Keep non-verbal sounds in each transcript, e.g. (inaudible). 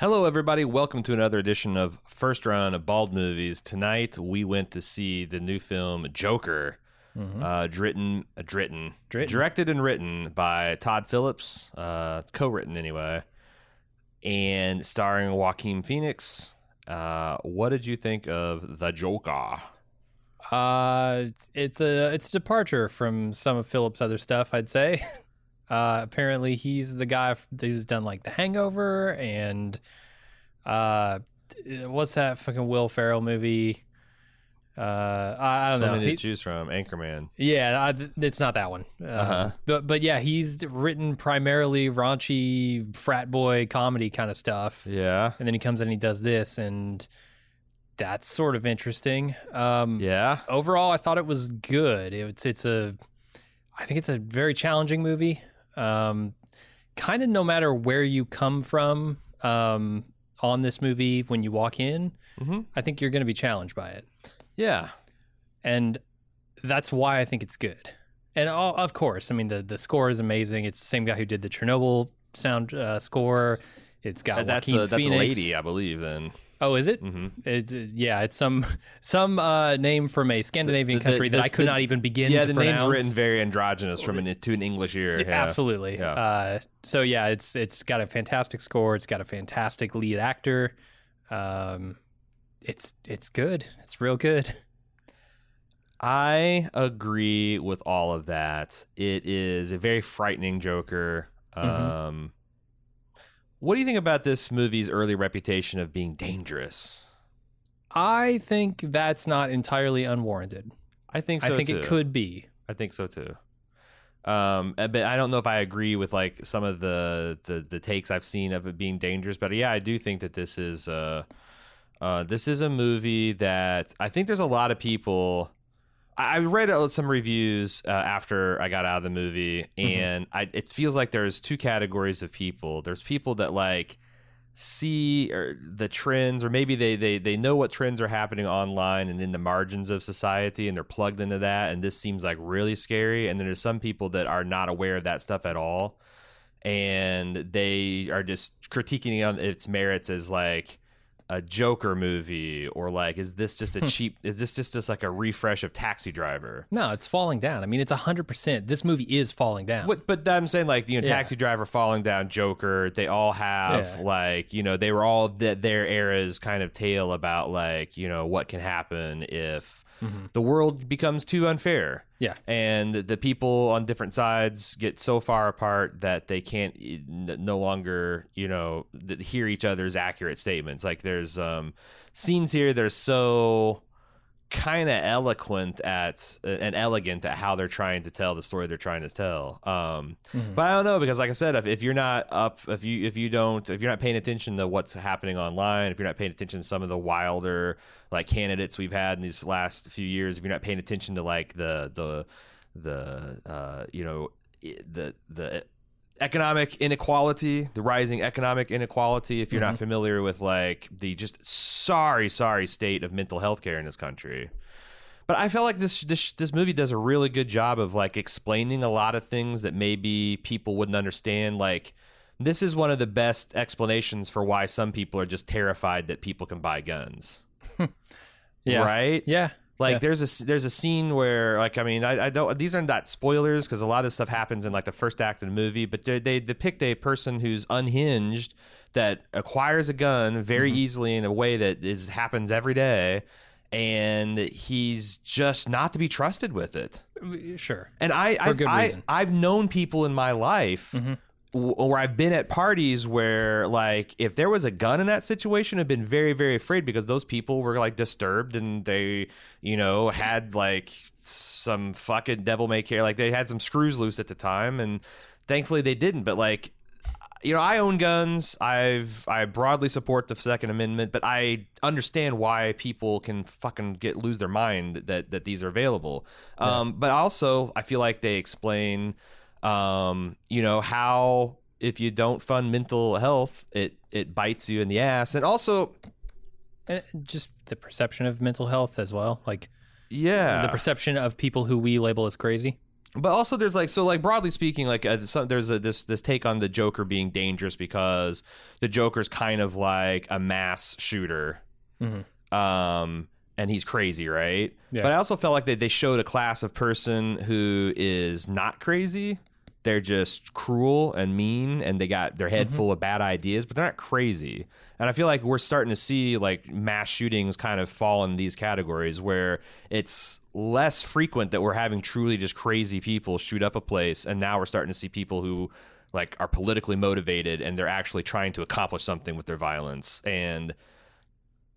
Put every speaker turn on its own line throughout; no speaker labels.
Hello, everybody. Welcome to another edition of First Run of Bald Movies. Tonight, we went to see the new film Joker, uh, written, uh, written, directed and written by Todd Phillips, uh, co-written anyway, and starring Joaquin Phoenix. Uh, what did you think of the Joker?
Uh, it's a it's a departure from some of Phillips' other stuff, I'd say. (laughs) Uh, apparently he's the guy who's done like The Hangover and uh, what's that fucking Will Ferrell movie? Uh, I, I don't
so
know.
many
He-
to choose from. Anchorman.
yeah, I, it's not that one. Uh,
Uh-huh.
But but yeah, he's written primarily raunchy frat boy comedy kind of stuff.
Yeah.
and then he comes in and he does this and that's sort of interesting um
Yeah.
overall i thought it was good it's it's a i think it's a very challenging movie um kind of no matter where you come from um on this movie when you walk in
hmm
i think you're going to be challenged by it
Yeah.
and that's why i think it's good and all, of course i mean the the score is amazing it's the same guy who did the chernobyl sound uh, score it's got
that's
Joaquin
a, that's a lady, I believe. Then.
Oh, is it?
hmm
It's uh, yeah, it's some some uh, name from a Scandinavian
The- the-
country that I could not even begin
Yeah,
to
the
pronounce.
name's written very androgynous from an to an English ear. Yeah.
Absolutely.
Yeah.
Uh, so yeah, it's it's got a fantastic score. It's got a fantastic lead actor. Um, it's it's good. It's real good.
I agree with all of that. It is a very frightening Joker.
Mhm.
Um, what do you think about this movie's early reputation of being dangerous?
I think that's not entirely unwarranted.
I think so
I think
too.
it could be.
I think so too. Um, uh, but I don't know if I agree with like some of the, the the takes I've seen of it being dangerous. But yeah, I do think that this is uh, uh, this is a movie that I think there's a lot of people. I read uh, some reviews uh, after I got out of the movie, and I, it feels like there's two categories of people. There's people that like see or the trends, or maybe they, they they know what trends are happening online and in the margins of society, and they're plugged into that. And this seems like really scary. And then there's some people that are not aware of that stuff at all, and they are just critiquing it on its merits as like a Joker movie, or like is this just a hmm. cheap? Is this just just like a refresh of Taxi Driver?
No, it's falling down. I mean, it's hundred percent. This movie is falling down.
What, but I'm saying like you know,
Yeah.
Taxi Driver, Falling Down, Joker. They all have
Yeah.
like you know they were all th- their era's kind of tale about like you know what can happen if
Mhm.
the world becomes too unfair.
Yeah.
and the people on different sides get so far apart that they can't no longer you know hear each other's accurate statements. Like there's um, scenes here that are so kind of eloquent at uh, and elegant at how they're trying to tell the story they're trying to tell. Um,
Mhm.
But I don't know because, like I said, if, if you're not up, if you if you don't, if you're not paying attention to what's happening online, if you're not paying attention to some of the wilder like candidates we've had in these last few years, if you're not paying attention to like the the the uh, you know the the economic inequality, the rising economic inequality, if you're not mm-hmm. familiar with like the just sorry, sorry state of mental health care in this country. But I felt like this this this movie does a really good job of like explaining a lot of things that maybe people wouldn't understand. Like this is one of the best explanations for why some people are just terrified that people can buy guns. (laughs)
yeah.
Right?
Yeah.
Like
Yeah.
there's a there's a scene where like I mean I, I don't these are not spoilers because a lot of this stuff happens in like the first act of the movie, but they, they depict a person who's unhinged that acquires a gun very
Mm-hmm.
easily in a way that is happens every day, and he's just not to be trusted with it.
Sure.
And I
For
I've,
good
I I've known people in my life
Mhm.
Where I've been at parties where like if there was a gun in that situation, I've been very very afraid because those people were like disturbed and they you know had like some fucking devil may care like they had some screws loose at the time and thankfully they didn't. But like you know, I own guns. I've I broadly support the Second Amendment, but I understand why people can fucking get lose their mind that that these are available. Um, but also, I feel like they explain, um, you know, how if you don't fund mental health, it it bites you in the ass, and also,
And just the perception of mental health as well. Like
yeah,
the perception of people who we label as crazy.
but also there's like so like broadly speaking like uh, some, there's a this this take on the joker being dangerous because the joker's kind of like a mass shooter
Mhm.
um and he's crazy right?
Yeah.
but i also felt like they, they showed a class of person who is not crazy. They're just cruel and mean and they got their head mm-hmm. full of bad ideas but they're not crazy. And i feel like we're starting to see like mass shootings kind of fall in these categories where it's less frequent that we're having truly just crazy people shoot up a place and now we're starting to see people who like are politically motivated and they're actually trying to accomplish something with their violence. And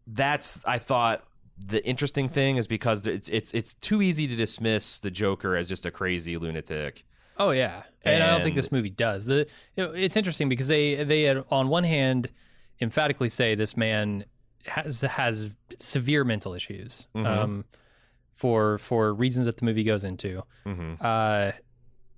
that's i thought the interesting thing is because it's it's it's too easy to dismiss the joker as just a crazy lunatic
Oh yeah, and, I don't think this movie does. The, you know, it's interesting because they they had, on one hand emphatically say this man has has severe mental issues
Mhm.
um, for for reasons that the movie goes into,
hmm
uh,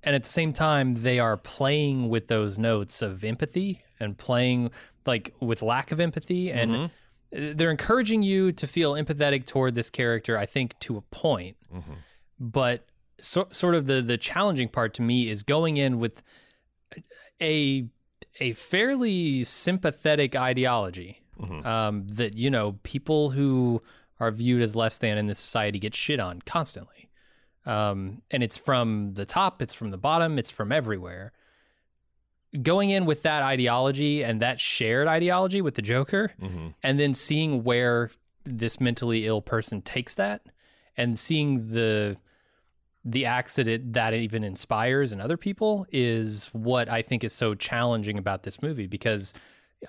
and at the same time they are playing with those notes of empathy and playing like with lack of empathy and
Mhm.
They're encouraging you to feel empathetic toward this character. I think to a point
Mhm.
but so, sort of the the challenging part to me is going in with a a fairly sympathetic ideology
Mhm.
um, that you know people who are viewed as less than in this society get shit on constantly um, and it's from the top it's from the bottom it's from everywhere going in with that ideology and that shared ideology with the joker
Mhm.
and then seeing where this mentally ill person takes that and seeing the the acts that it that it even inspires in other people is what I think is so challenging about this movie because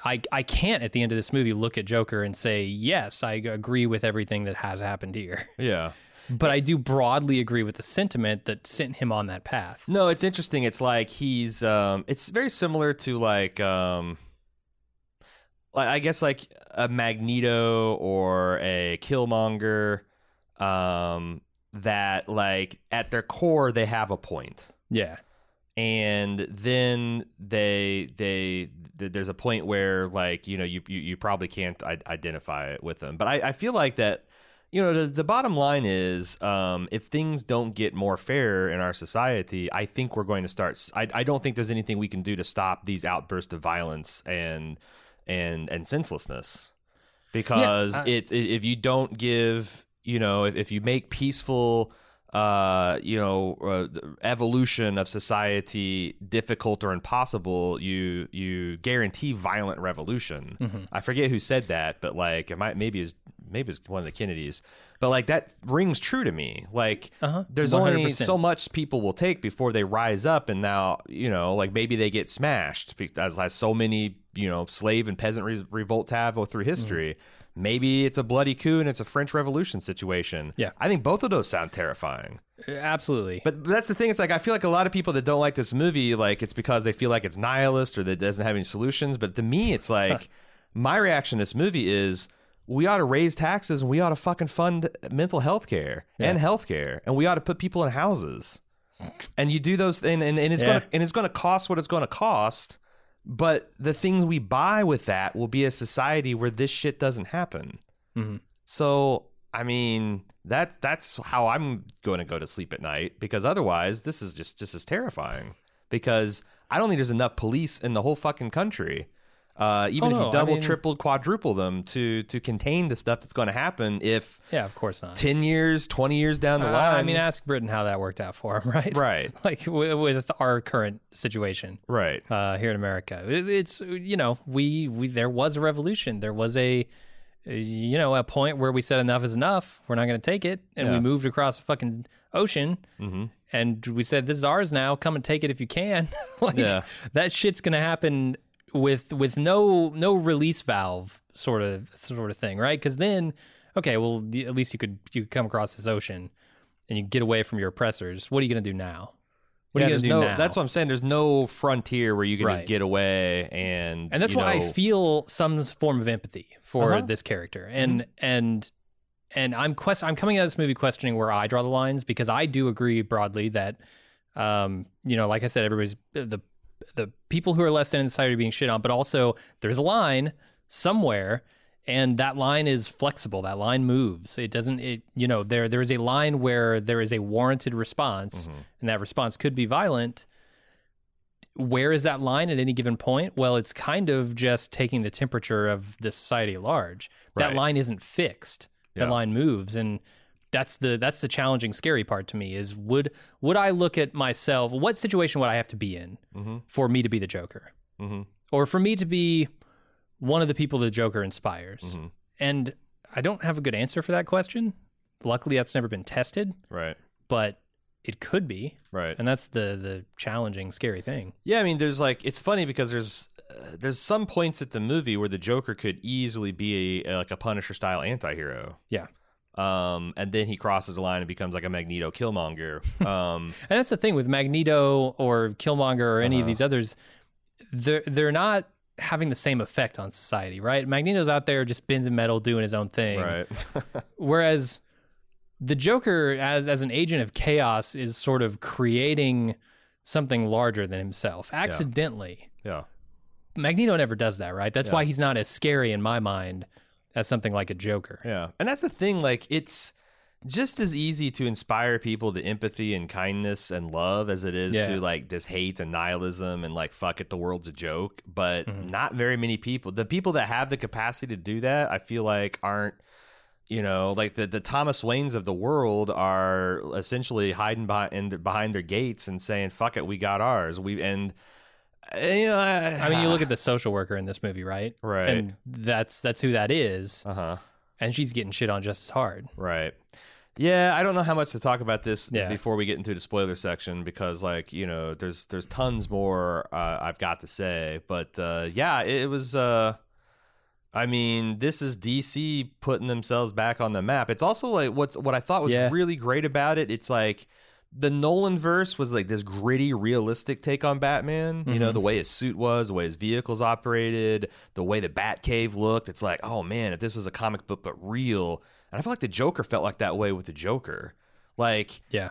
I I can't at the end of this movie look at Joker and say yes I agree with everything that has happened here
yeah
but I do broadly agree with the sentiment that sent him on that path
No, it's interesting. It's like he's um it's very similar to like um like I guess like a Magneto or a Killmonger um that like at their core they have a point.
yeah
And then they they th- there's a point where like you know you you, you probably can't I- identify it with them. But I, I feel like that you know the, the bottom line is um, if things don't get more fair in our society i think we're going to start I don't think there's anything we can do to stop these outbursts of violence and and and senselessness because
I-
it's if you don't give you know if, if you make peaceful uh, you know, uh, evolution of society difficult or impossible, you you guarantee violent revolution.
Mhm.
I forget who said that, but like it might maybe is maybe it's one of the Kennedys. But like that rings true to me. Like
uh-huh
there's only
100%.
so much people will take before they rise up and now you know like maybe they get smashed as, as so many you know slave and peasant re- revolts have all through history maybe it's a bloody coup and it's a french revolution situation
Yeah.
i think both of those sound terrifying
absolutely
but but that's the thing it's like i feel like a lot of people that don't like this movie like it's because they feel like it's nihilist or that it doesn't have any solutions but to me it's like my reaction to this movie is we ought to raise taxes and we ought to fucking fund mental health care and health care and we ought to put people in houses and you do those things and, and it's
Yeah.
gonna and it's gonna cost what it's gonna cost but the things we buy with that will be a society where this shit doesn't happen
Mhm.
so I mean that's that's how I'm going to go to sleep at night because otherwise this is just just as terrifying because I don't think there's enough police in the whole fucking country. Uh, even
Oh,
if
no,
you
I
double,
mean-
triple, quadruple them to to contain the stuff that's going to happen if
yeah of course not.
ten years, twenty years down the
Uh,
line.
I mean, ask Britain how that worked out for him, (laughs) right?
right, (laughs)
Like with, with our current situation
right,
uh, here in America, It- it's you know we we there was a revolution, there was a you know a point where we said enough is enough, we're not going to take it, and we moved across the fucking ocean,
hmm
and we said this is ours now, come and take it if you can. (laughs) like
Yeah.
that shit's going to happen with with no no release valve sort of sort of thing, right? Because then, okay, well at least you could you could come across this ocean and you get away from your oppressors. What are you going to do now? What
Yeah,
are you to do
no,
now?
That's what I'm saying. There's no frontier where you can
Right.
just get away and
and that's why
know,
I feel some form of empathy for
Uh-huh.
this character, and and and I'm quest I'm coming at this movie questioning where I draw the lines because I do agree broadly that, um, you know, like I said, everybody's the the people who are less than in society are being shit on, but also there's a line somewhere, and that line is flexible. That line moves. It doesn't. It you know there there is a line where there is a warranted response,
Mm-hmm.
and that response could be violent. Where is that line at any given point? Well, it's kind of just taking the temperature of the society at large. That line isn't fixed. That line moves, and that's the that's the challenging, scary part to me. Is would would I look at myself? What situation would I have to be in
Mhm.
for me to be the Joker,
Mm-hmm.
or for me to be one of the people the Joker inspires?
Mhm.
And I don't have a good answer for that question. Luckily, that's never been tested,
Right.
but it could be,
Right.
and that's the the challenging, scary thing.
Yeah, I mean, there's like it's funny because there's uh, there's some points at the movie where the Joker could easily be a, like a Punisher style antihero.
Yeah.
Um, and then he crosses the line and becomes like a Magneto Killmonger. (laughs) Um,
And that's the thing with Magneto or Killmonger or any of
Uh-huh.
these others. They're they're not having the same effect on society, right? Magneto's out there just bending metal, doing his own thing,
right. (laughs) (laughs)
whereas the Joker, as as an agent of chaos, is sort of creating something larger than himself accidentally.
yeah.
Magneto never does that, right? That's
Yeah.
why he's not as scary in my mind as something like a Joker.
Yeah. And that's the thing. Like, it's just as easy to inspire people to empathy and kindness and love as it is
Yeah.
to like this hate and nihilism and like fuck it, the world's a joke. But mm-hmm. not very many people, the people that have the capacity to do that, I feel like aren't. You know, like the, the Thomas Waynes of the world are essentially hiding behind behind their gates and saying "fuck it, we got ours." We and you know, I,
I mean, you look (sighs) at the social worker in this movie, right?
Right.
And that's that's who that is,
uh huh.
and she's getting shit on just as hard.
Right. Yeah, I don't know how much to talk about this
Yeah.
before we get into the spoiler section because, like, you know, there's there's tons more uh, I've got to say, but uh, yeah, it, it was. Uh, I mean, this is DC putting themselves back on the map. It's also like what's what I thought was
Yeah.
really great about it. It's like the Nolan verse was like this gritty, realistic take on Batman. You know,
Mhm.
the way his suit was, the way his vehicles operated, the way the Batcave looked. It's like, oh man, if this was a comic book but real. And I feel like the Joker felt like that way with the Joker. Like
Yeah.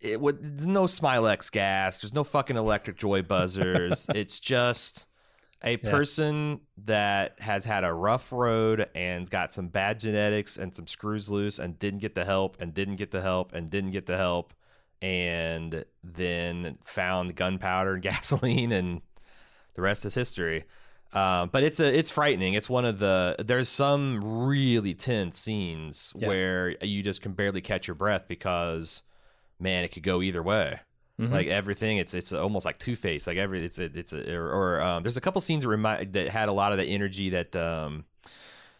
it would there's no Smylex gas, there's no fucking electric joy (laughs) buzzers. it's just a person that has had a rough road and got some bad genetics and some screws loose and didn't get the help and didn't get the help and didn't get the help and then found gunpowder and (laughs) gasoline and the rest is history. Uh, but it's a it's frightening. It's one of the there's some really tense scenes
Yeah.
where you just can barely catch your breath because man, it could go either way.
Mhm.
Like everything, it's it's almost like Two Face. Like every it's a, it's a, or, or um, there's a couple scenes that remind that had a lot of the energy that um,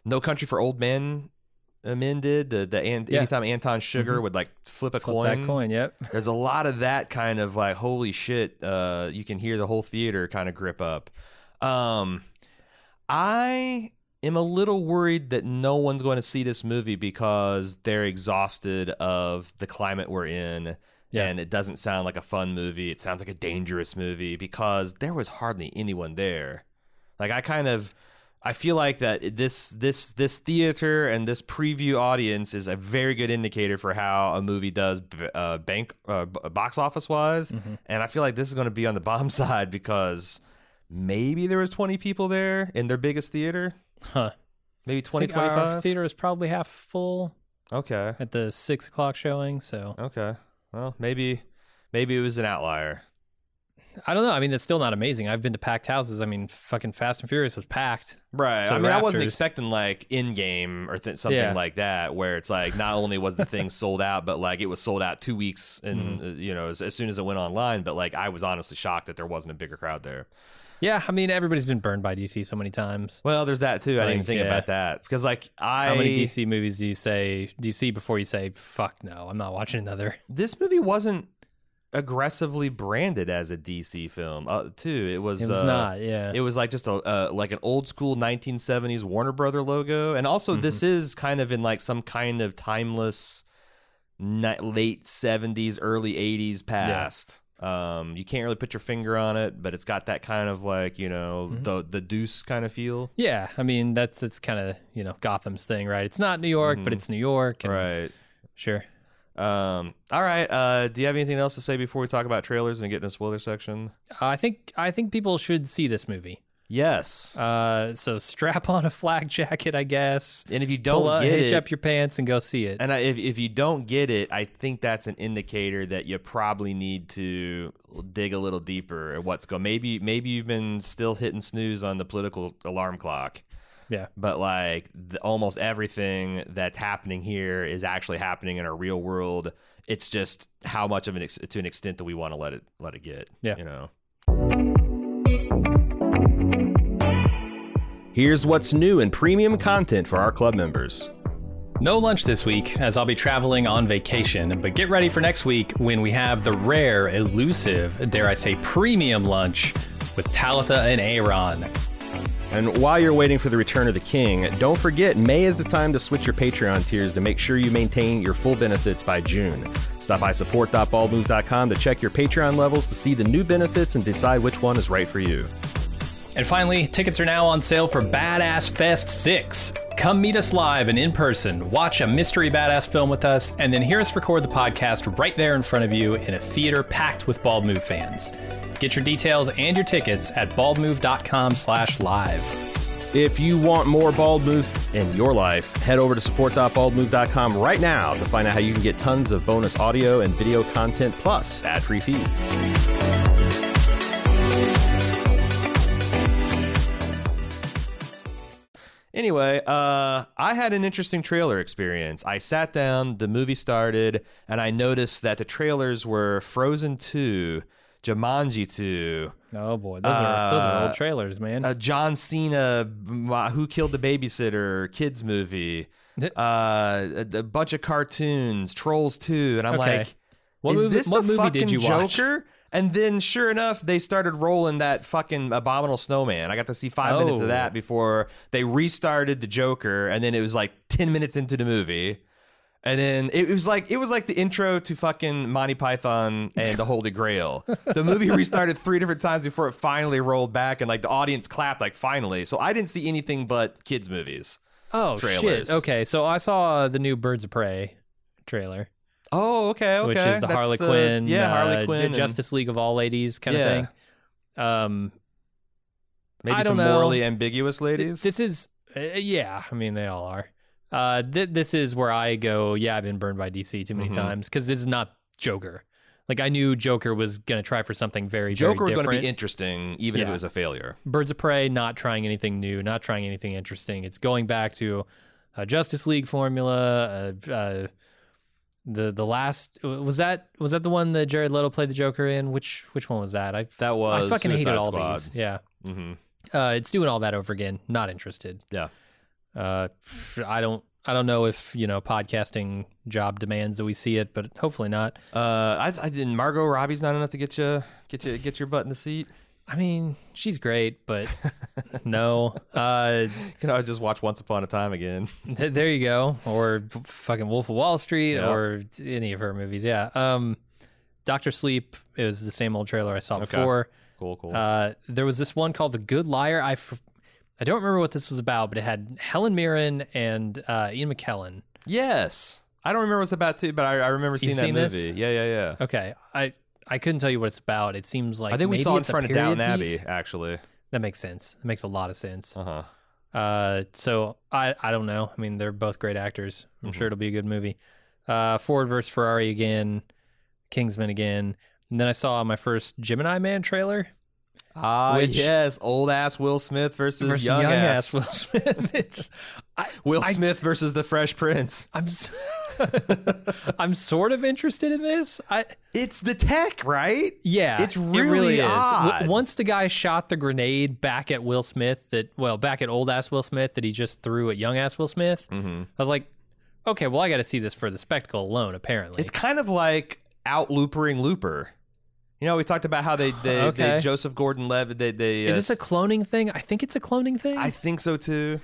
No Country for Old Men Men did. The the an,
Yeah.
anytime Anton Chigurh would like flip a
Flip
coin,
that coin. Yep. (laughs)
there's a lot of that kind of like holy shit uh you can hear the whole theater kind of grip up um i am a little worried that no one's going to see this movie because they're exhausted of the climate we're in
Yeah.
and it doesn't sound like a fun movie it sounds like a dangerous movie because there was hardly anyone there like i kind of I feel like that this this this theater and this preview audience is a very good indicator for how a movie does uh, bank uh, box office wise,
Mhm.
and I feel like this is going to be on the bomb (laughs) side because maybe there was 20 people there in their biggest theater,
Huh.
maybe
I
20
think our
25.
theater is probably half full
Okay,
at the six o'clock showing. So
okay, well maybe maybe it was an outlier.
I don't know. I mean, it's still not amazing. I've been to packed houses. I mean, fucking Fast and Furious was packed.
Right. I mean, I wasn't expecting like Endgame or th- something
Yeah.
like that, where it's like not only was the thing sold out, but like it was sold out two weeks and
Mm-hmm.
uh, you know as, as soon as it went online. But like I was honestly shocked that there wasn't a bigger crowd there.
Yeah, I mean, everybody's been burned by DC so many times.
Well, there's that too. I didn't even think
yeah.
about that because like I
How many DC movies do you say do you see before you say fuck no, I'm not watching another?
this movie wasn't aggressively branded as a DC film. Uh, too, it was.
It was
uh,
not. Yeah.
It was like just a uh, like an old school 1970s Warner Brother logo, and also this
Mm-hmm.
is kind of in like some kind of timeless ni- late 70s, early 80s past. Um, you can't really put your finger on it, but it's got that kind of like you know
Mm-hmm.
the the Deuce kind of feel,
yeah, I mean that's that's kind of you know Gotham's thing, right? It's not New York, but it's New York. And
Mm-hmm. right?
Sure.
Um, all right. Uh, do you have anything else to say before we talk about trailers and get into the spoiler section?
Uh, I think I think people should see this movie.
Yes.
Uh, so strap on a flak jacket, I guess.
and if you don't
up,
get
hitch
it,
up your pants and go see it.
and I, if if you don't get it, I think that's an indicator that you probably need to dig a little deeper at what's going. Maybe maybe you've been still hitting snooze on the political alarm clock.
Yeah.
But like the, almost everything that's happening here is actually happening in our real world. It's just how much of an ex- to an extent that we want to let it let it get.
Yeah.
You know. Here's what's new in premium content for our club members.
No lunch this week, as I'll be traveling on vacation, but get ready for next week when we have the rare, elusive, dare I say, premium lunch with Talitha and Aaron.
And while you're waiting for the return of the king, don't forget May is the time to switch your Patreon tiers to make sure you maintain your full benefits by June. Stop by support.baldmove.com to check your Patreon levels to see the new benefits and decide which one is right for you.
And finally, tickets are now on sale for Badass Fest 6. Come meet us live and in person, watch a mystery badass film with us, and then hear us record the podcast right there in front of you in a theater packed with Bald Move fans. Get your details and your tickets at baldmove.com slash live.
If you want more Bald Move in your life, head over to support.baldmove.com right now to find out how you can get tons of bonus audio and video content plus ad-free feeds. Anyway, uh, I had an interesting trailer experience. I sat down, the movie started, and I noticed that the trailers were Frozen 2, Jumanji 2,
Oh boy, those are those are
Uh,
old trailers, man.
a John Cena, uh, Who Killed the Babysitter kids movie, uh, a, a bunch of cartoons, Trolls 2, and I'm
Okay.
like,
what
is
movie,
this
what
the
movie
fucking
did you watch?
Joker? And then, sure enough, they started rolling that fucking abominable snowman. I got to see five minutes
Oh.
of that before they restarted the Joker, and then it was like ten minutes into the movie, and then it was like it was like the intro to fucking Monty Python and the Holy Grail. The movie restarted three different times before it finally rolled back, and like the audience clapped like finally. So I didn't see anything but kids movies.
Oh
trailers.
shit. Okay, so I saw the new Birds of Prey trailer,
Oh, okay, okay.
which is the
That's
Harley
the-
Quinn,
yeah, Harley
uh,
Quinn,
Justice League of all ladies kind
Yeah.
of thing. Um,
maybe
I don't
some
know.
morally ambiguous ladies.
this is uh, yeah. I mean, they all are. Uh, th- this is where I go. Yeah, I've been burned by DC too many
Mhm.
times because this is not Joker. Like I knew Joker was gonna try for something very
Joker was
very
going to be interesting, even if it was a failure.
Birds of Prey not trying anything new, not trying anything interesting. It's going back to a Justice League formula. Uh, uh, the the last was that was that the one that Jared Leto played the Joker in? Which which one was that? I
That was
I fucking hated
Suicide
all
Squad.
these. Yeah,
hmm
uh, it's doing all that over again. Not interested.
Yeah.
Uh, I don't I don't know if you know podcasting job demands that we see it, but hopefully not.
Uh, I, I didn't. Margot Robbie's not enough to get you get you get your butt in the seat.
I mean, she's great, but (laughs) no. Uh,
can I just watch Once Upon a Time again. (laughs)
Th- there you go. Or fucking Wolf of Wall Street
Yeah.
or any of her movies. Yeah. Um, Doctor Sleep is the same old trailer I saw
Okay.
before.
Cool, cool.
Uh, there was this one called The Good Liar. I, f- I don't remember what this was about, but it had Helen Mirren and uh, Ian McKellen.
yes, I don't remember what it's about too, but I, I remember seeing
You've
that
seen this?
movie. Yeah, yeah, yeah.
Okay. I, I couldn't tell you what it's about. It seems like
I think we
maybe
saw it in
it's a
front of
period
Abbey,
piece.
actually.
That makes sense. It makes a lot of sense.
Uh huh.
Uh, so I I don't know. I mean, they're both great actors. I'm
Mhm.
sure it'll be a good movie. Uh, Ford versus Ferrari again, Kingsman again, and then I saw my first Gemini Man trailer
Ah,
Which-
yes, old ass Will Smith versus,
versus
young, ass,
Will Smith. (laughs) it's I,
Will
I-
Smith versus the Fresh Prince.
I'm (laughs) I'm sort of interested in this. I
It's the tech, right?
yeah,
It's
it
really
really is.
Odd.
once the guy shot the grenade back at Will Smith, that well, back at old ass Will Smith that he just threw at young ass Will Smith,
Mm-hmm.
I was like, okay, well, I got to see this for the spectacle alone. Apparently,
It's kind of like out loopering Looper. You know, we talked about how they (sighs) they,
Okay.
they Joseph Gordon-Levitt they they
Is
uh,
this a cloning thing? I think it's a cloning thing.
I think so too.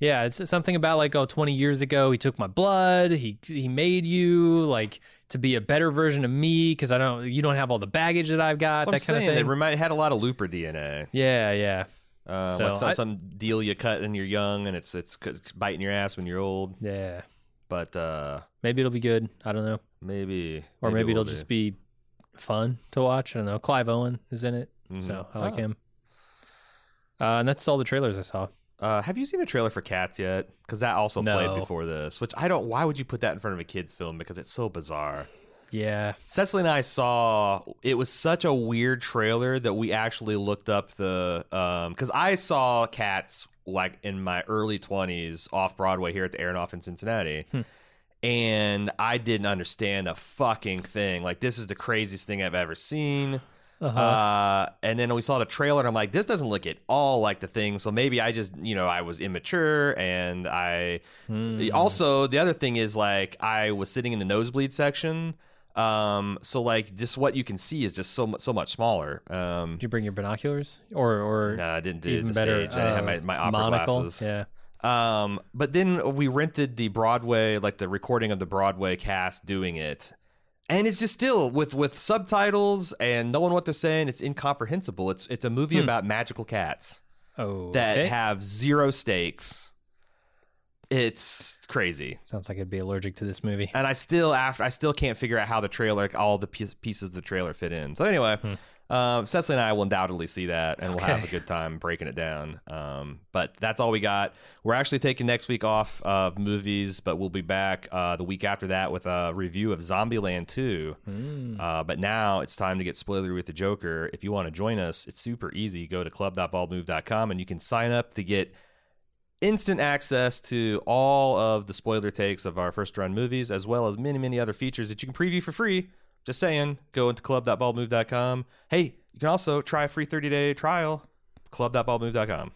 yeah, it's something about like oh, 20 years ago he took my blood. He he made you like to be a better version of me because I don't you don't have all the baggage that I've got. That
I'm
kind
saying.
of
They
thing.
remind, had a lot of Looper DNA.
yeah, yeah,
Uh,
So
like some,
I-
some deal you cut when you're young, and it's it's c- biting your ass when you're old.
yeah.
But uh,
Maybe it'll be good. I don't know.
maybe,
Or maybe,
it will
it'll just be fun to watch. I don't know. Clive Owen is in it,
Mhm.
so I like
Oh.
him. Uh, and that's all the trailers I saw.
Uh, have you seen a trailer for Cats yet? Because that also
No.
played before this. Which I don't. Why would you put that in front of a kids' film? Because it's so bizarre.
Yeah.
Cecily and I saw it was such a weird trailer that we actually looked up the um because I saw Cats like in my early twenties off Broadway here at the Aronoff in Cincinnati. And I didn't understand a fucking thing. Like this is the craziest thing I've ever seen.
Uh-huh.
Uh, and then we saw the trailer, and I'm like, this doesn't look at all like the thing. So maybe I just, you know, I was immature, and I
Hmm.
also the other thing is like I was sitting in the nosebleed section. Um, so like just what you can see is just so much so much smaller. Um,
Did you bring your binoculars or or
no, I didn't do it at
even
the
better?
stage. I didn't have
uh,
my, my opera
monocle?
glasses.
Yeah.
Um, but then we rented the Broadway, like the recording of the Broadway cast doing it, and it's just still with with subtitles and knowing what they're saying. It's incomprehensible. It's it's a movie
Hmm.
about magical cats
Oh,
that
okay.
have zero stakes. It's crazy,
sounds like I'd be allergic to this movie.
and I still after I still can't figure out how the trailer, like, all the pieces of the trailer fit in. So anyway. Um, Cecily and I will undoubtedly see that, and we'll have a good time breaking it down. Um, but that's all we got. We're actually taking next week off of movies, but we'll be back uh, the week after that with a review of Zombieland 2.
Hmm.
Uh, but now it's time to get spoilery with the Joker. If you want to join us, it's super easy. Go to club.baldmove.com and you can sign up to get instant access to all of the spoiler takes of our first run movies, as well as many, many other features that you can preview for free. Just saying, go into club.baldmove.com. Hey, you can also try a free 30 day trial, club.baldmove.com.